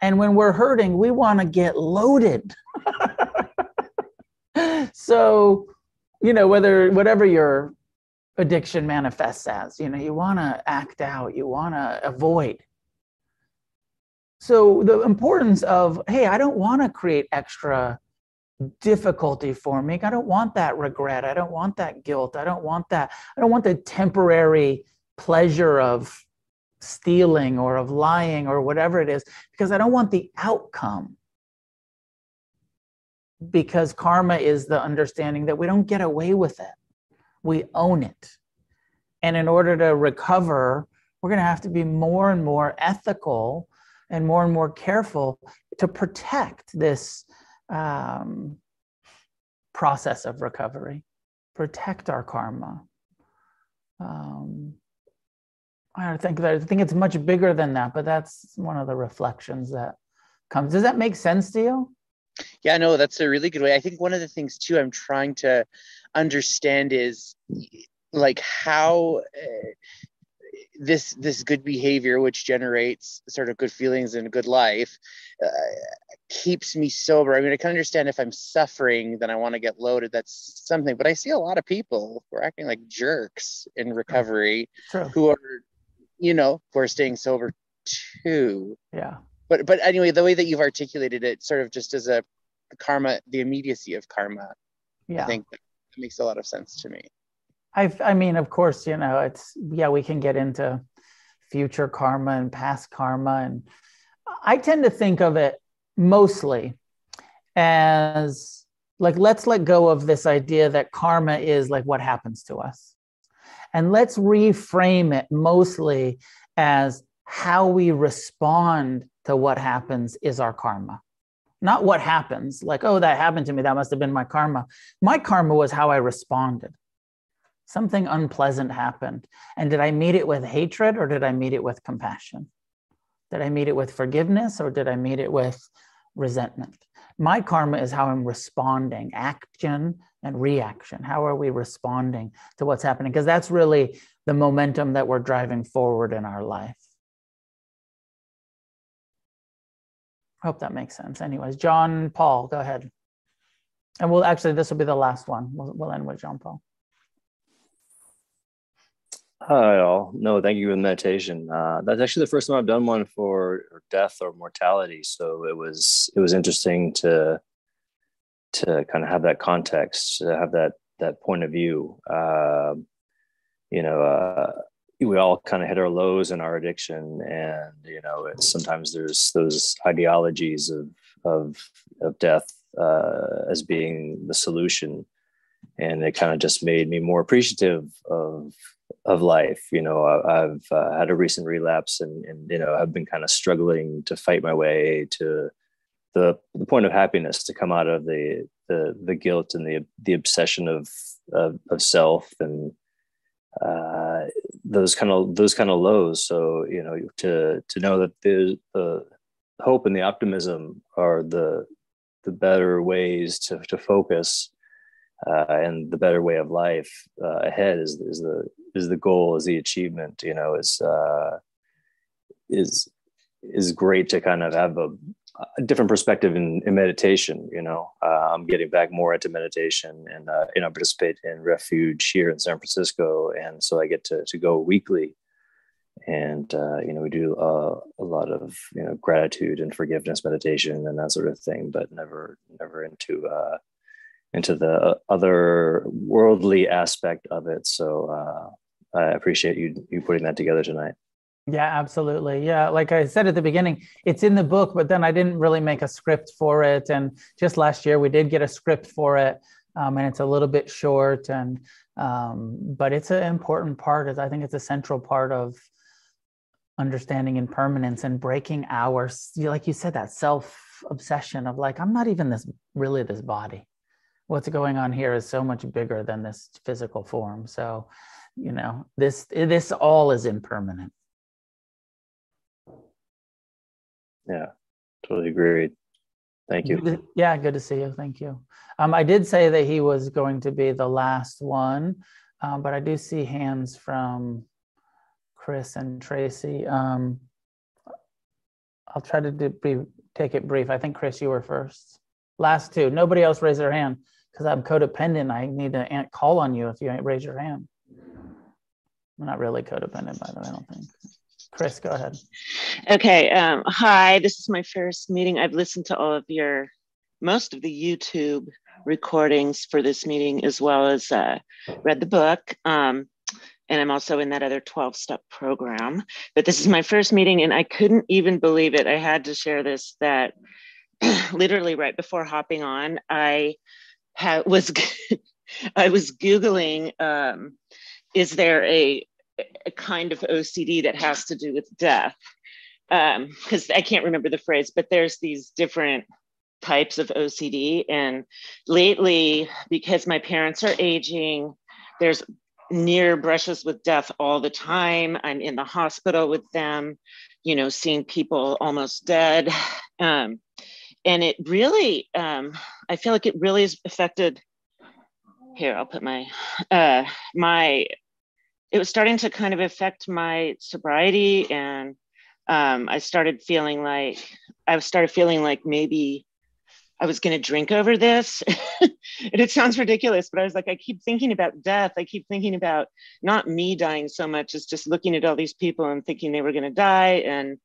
And when we're hurting, we want to get loaded. [laughs] so, you know, whether whatever your addiction manifests as, you know, you want to act out, you want to avoid. So the importance of, hey, I don't want to create extra difficulty for me. I don't want that regret. I don't want that guilt. I don't want that. I don't want the temporary pleasure of stealing or of lying or whatever it is because I don't want the outcome. Because karma is the understanding that we don't get away with it, we own it. And in order to recover, we're going to have to be more and more ethical and more and more careful to protect this um, process of recovery, protect our karma. Um, I think that I think it's much bigger than that, but that's one of the reflections that comes. Does that make sense to you? Yeah, no, that's a really good way. I think one of the things too I'm trying to understand is like how uh, this this good behavior which generates sort of good feelings and a good life uh, keeps me sober. I mean, I can understand if I'm suffering, then I want to get loaded. That's something. But I see a lot of people who are acting like jerks in recovery True. who are, you know, who are staying sober too. Yeah. But but anyway, the way that you've articulated it, sort of just as a karma, the immediacy of karma, Yeah. I think that makes a lot of sense to me. I I mean, of course, you know, it's yeah, we can get into future karma and past karma, and I tend to think of it mostly as like let's let go of this idea that karma is like what happens to us, and let's reframe it mostly as how we respond to what happens is our karma. Not what happens, like, oh, that happened to me. That must have been my karma. My karma was how I responded something unpleasant happened. And did I meet it with hatred or did I meet it with compassion? Did I meet it with forgiveness or did I meet it with resentment? My karma is how I'm responding, action and reaction. How are we responding to what's happening? Because that's really the momentum that we're driving forward in our life. Hope that makes sense. Anyways, John Paul, go ahead. And we'll actually, this will be the last one. We'll, we'll end with John Paul. Hi all. No, thank you for the meditation. Uh, that's actually the first time I've done one for death or mortality. So it was it was interesting to to kind of have that context, to have that that point of view. Uh, you know, uh, we all kind of hit our lows in our addiction, and you know, sometimes there's those ideologies of of of death uh, as being the solution, and it kind of just made me more appreciative of of life. You know, I've uh, had a recent relapse, and, and you know, I've been kind of struggling to fight my way to the the point of happiness, to come out of the the the guilt and the the obsession of of, of self and uh, those kind of those kind of lows. So you know, to to know that the the hope and the optimism are the the better ways to to focus uh, and the better way of life uh, ahead is is the is the goal is the achievement you know is uh, is is great to kind of have a, a different perspective in, in, meditation you know? Uh, i'm getting back more into meditation and uh, you know participate in refuge here in san francisco and so i get to, to go weekly. And uh, you know we do uh, a lot of you know gratitude and forgiveness meditation and that sort of thing but never never into uh, into the other worldly aspect of it. So uh, I appreciate you you putting that together tonight. Yeah, absolutely. Yeah, like I said at the beginning, it's in the book, but then I didn't really make a script for it. And just last year, we did get a script for it, um, and it's a little bit short. And um, but it's an important part. I think it's a central part of understanding impermanence and breaking our, like you said, that self obsession of like I'm not even this really this body what's going on here is so much bigger than this physical form. So, you know, this this all is impermanent. Yeah, totally agreed. Thank you. Yeah, good to see you. Thank you. Um, I did say that he was going to be the last one, um, but I do see hands from Chris and Tracy. Um, I'll try to do, take it brief. I think Chris, you were first. Last two. Nobody else raised their hand because I'm codependent. I need to call on you if you raise your hand. I'm not really codependent, by the way, I don't think. Chris, go ahead. Okay. Um, hi, this is my first meeting. I've listened to all of your, most of the YouTube recordings for this meeting, as well as uh, read the book. Um, and I'm also in that other 12 step program. But this is my first meeting, and I couldn't even believe it. I had to share this that [clears throat] literally right before hopping on, I ha- was [laughs] I was googling um, is there a, a kind of OCD that has to do with death because um, I can't remember the phrase, but there's these different types of OCD. And lately, because my parents are aging, there's near brushes with death all the time. I'm in the hospital with them, you know, seeing people almost dead. [sighs] Um, and it really um, i feel like it really has affected here i'll put my uh, my it was starting to kind of affect my sobriety and um, I started feeling like I started feeling like maybe I was going to drink over this. [laughs] and it sounds ridiculous, but I was like, I keep thinking about death. I keep thinking about not me dying so much as just looking at all these people and thinking they were going to die. And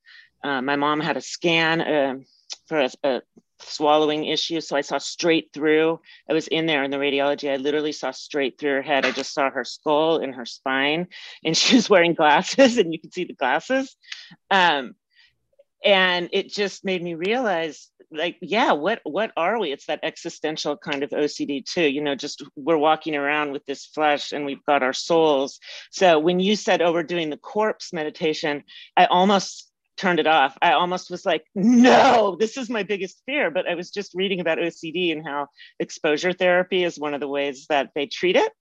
uh, my mom had a scan uh, for a, a, swallowing issue. So I saw straight through. I was in there in the radiology. I literally saw straight through her head. I just saw her skull and her spine, and [laughs] she was wearing glasses, and you could see the glasses. Um, and it just made me realize like yeah what what are we it's that existential kind of ocd too you know just we're walking around with this flesh and we've got our souls so when you said oh we're doing the corpse meditation i almost turned it off i almost was like no this is my biggest fear but i was just reading about ocd and how exposure therapy is one of the ways that they treat it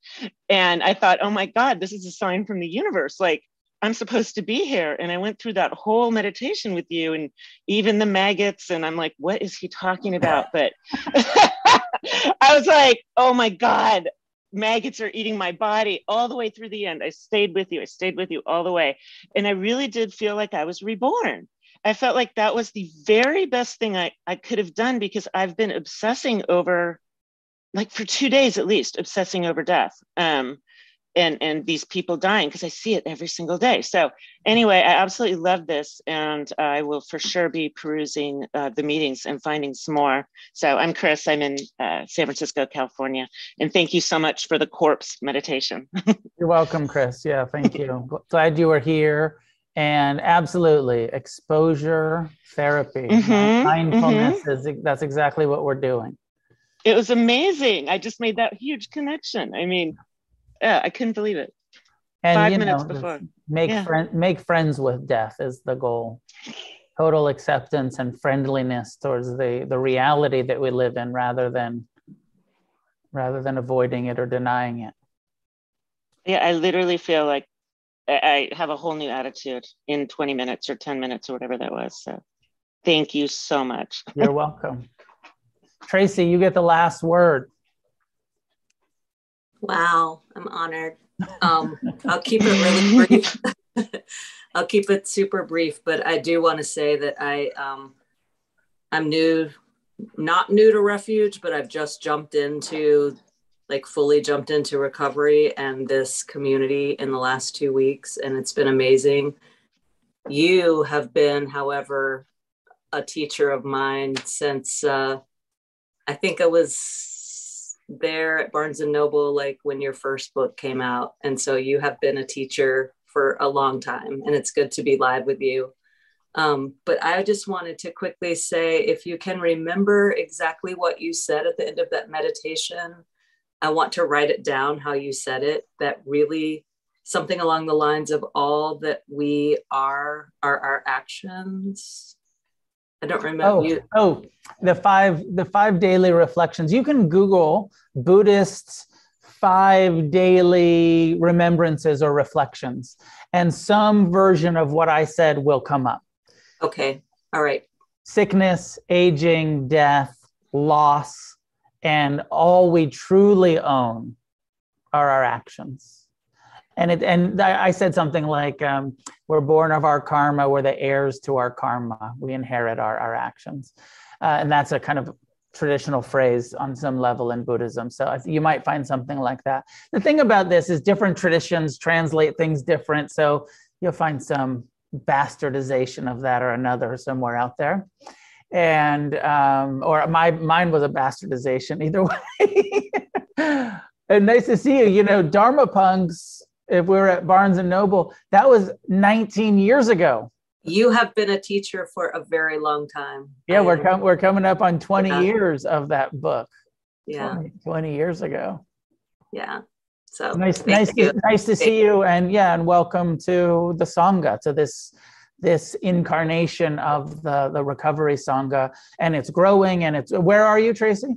and i thought oh my god this is a sign from the universe like I'm supposed to be here. And I went through that whole meditation with you and even the maggots. And I'm like, what is he talking about? But [laughs] I was like, oh my God, maggots are eating my body all the way through the end. I stayed with you. I stayed with you all the way. And I really did feel like I was reborn. I felt like that was the very best thing I, I could have done because I've been obsessing over, like for two days at least, obsessing over death. Um, and and these people dying because I see it every single day. So anyway, I absolutely love this, and I will for sure be perusing uh, the meetings and finding some more. So I'm Chris. I'm in uh, San Francisco, California, and thank you so much for the corpse meditation. [laughs] You're welcome, Chris. Yeah, thank you. [laughs] Glad you were here. And absolutely, exposure therapy, mm-hmm, mindfulness mm-hmm. is that's exactly what we're doing. It was amazing. I just made that huge connection. I mean, yeah, I couldn't believe it. And, Five minutes know, before. Make yeah. friend, make friends with death is the goal. Total acceptance and friendliness towards the the reality that we live in, rather than rather than avoiding it or denying it. Yeah, I literally feel like I have a whole new attitude in 20 minutes or 10 minutes or whatever that was. So thank you so much. You're [laughs] welcome. Tracy, you get the last word. Wow, I'm honored. Um, I'll keep it really brief. [laughs] I'll keep it super brief, but I do want to say that I um, I'm new, not new to refuge, but I've just jumped into like fully jumped into recovery and this community in the last two weeks, and it's been amazing. You have been, however, a teacher of mine since uh, I think I was there at Barnes and Noble like when your first book came out. And so you have been a teacher for a long time, and it's good to be live with you. Um, but I just wanted to quickly say if you can remember exactly what you said at the end of that meditation, I want to write it down how you said it. That really something along the lines of all that we are are our actions I don't remember. Oh, you. oh, the five the five daily reflections. You can Google Buddhists five daily remembrances or reflections, and some version of what I said will come up. Okay. All right. Sickness, aging, death, loss, and all we truly own are our actions and it and I said something like um, we're born of our karma we're the heirs to our karma. We inherit our, our actions. Uh, and that's a kind of traditional phrase on some level in buddhism. So you might find something like that. The thing about this is different traditions translate things different. So you'll find some bastardization of that or another somewhere out there. And um, or my mine was a bastardization [laughs] either way. And nice to see you. You know Dharma Punx if we were at Barnes and Noble, that was 19 years ago. You have been a teacher for a very long time. Yeah, we're com- we're coming up on 20 yeah. years of that book. Yeah, 20, 20 years ago. Yeah. So nice, nice, to, nice to see you, and yeah, and welcome to the sangha, to this this incarnation of the the recovery sangha, and it's growing, and it's. Where are you, Tracy?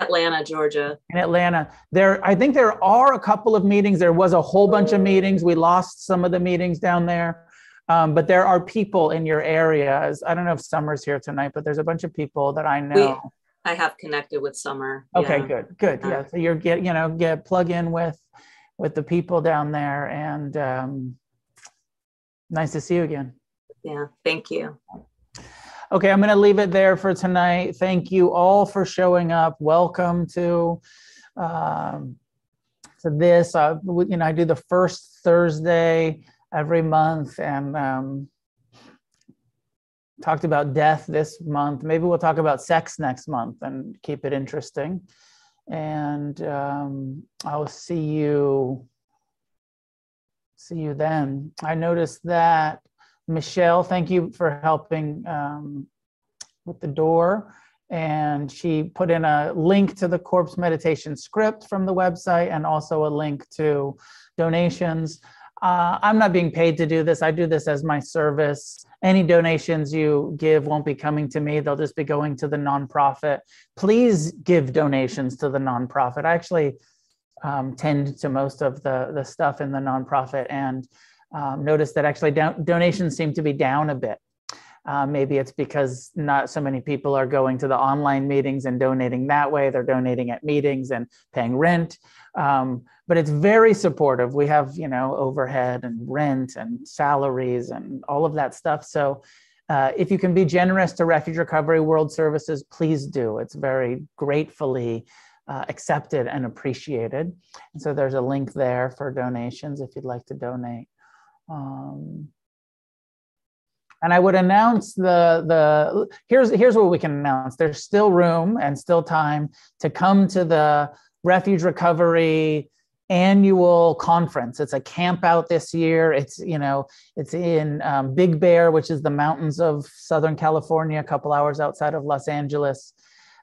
Atlanta, Georgia. In Atlanta. There I think there are a couple of meetings. There was a whole bunch of meetings. We lost some of the meetings down there. Um, but there are people in your area. I don't know if Summer's here tonight, but there's a bunch of people that I know. We, I have connected with Summer. Okay, yeah. good, good. Yeah, so you're get you know get plug in with with the people down there, and um, nice to see you again. Yeah. Thank you. Okay, I'm going to leave it there for tonight. Thank you all for showing up. Welcome to um, to this. Uh, you know, I do the first Thursday every month, and um, talked about death this month. Maybe we'll talk about sex next month and keep it interesting. And um, I'll see you see you then. I noticed that Michelle, thank you for helping um, with the door. And she put in a link to the corpse meditation script from the website and also a link to donations. Uh, I'm not being paid to do this. I do this as my service. Any donations you give won't be coming to me, they'll just be going to the nonprofit. Please give donations to the nonprofit. I actually um, tend to most of the, the stuff in the nonprofit and um, notice that actually donations seem to be down a bit. Uh, maybe it's because not so many people are going to the online meetings and donating that way. They're donating at meetings and paying rent. Um, but it's very supportive. We have, you know, overhead and rent and salaries and all of that stuff. So uh, if you can be generous to Refuge Recovery World Services, please do. It's very gratefully uh, accepted and appreciated. And so there's a link there for donations if you'd like to donate. Um, and I would announce the the here's here's what we can announce. There's still room and still time to come to the Refuge Recovery annual conference. It's a camp out this year. It's you know it's in um, Big Bear, which is the mountains of Southern California, a couple hours outside of Los Angeles.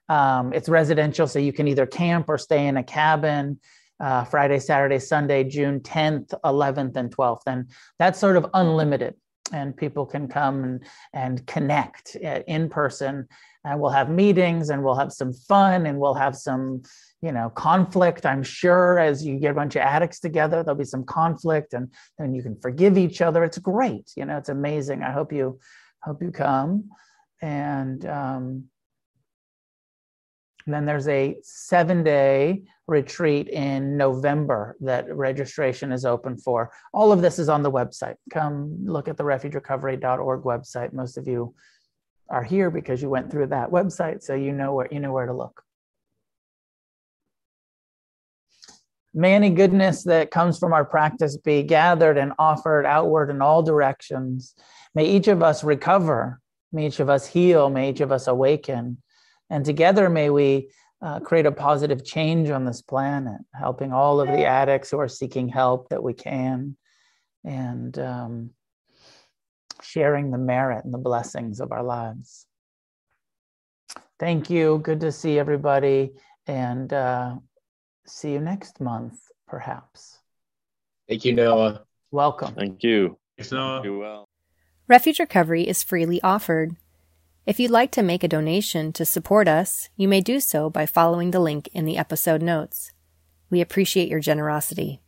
Um, it's residential, so you can either camp or stay in a cabin. Uh, Friday, Saturday, Sunday, June 10th, 11th, and 12th, and that's sort of unlimited. And people can come and, and connect uh, in person. And we'll have meetings and we'll have some fun and we'll have some you know conflict i'm sure as you get a bunch of addicts together there'll be some conflict and then you can forgive each other. It's great. You know it's amazing. I hope you hope you come. And um, and then there's a seven day retreat in November that registration is open for. All of this is on the website. Come look at the refugerecovery.org website. Most of you are here because you went through that website, so you know where you know where to look. May any goodness that comes from our practice be gathered and offered outward in all directions. May each of us recover. May each of us heal. May each of us awaken and together, may we uh, create a positive change on this planet, helping all of the addicts who are seeking help that we can, and um, sharing the merit and the blessings of our lives. Thank you. Good to see everybody, and uh, see you next month, perhaps. Thank you, Noah. Welcome. Thank you. Thanks, Noah. Do well. Refuge Recovery is freely offered. If you'd like to make a donation to support us, you may do so by following the link in the episode notes. We appreciate your generosity.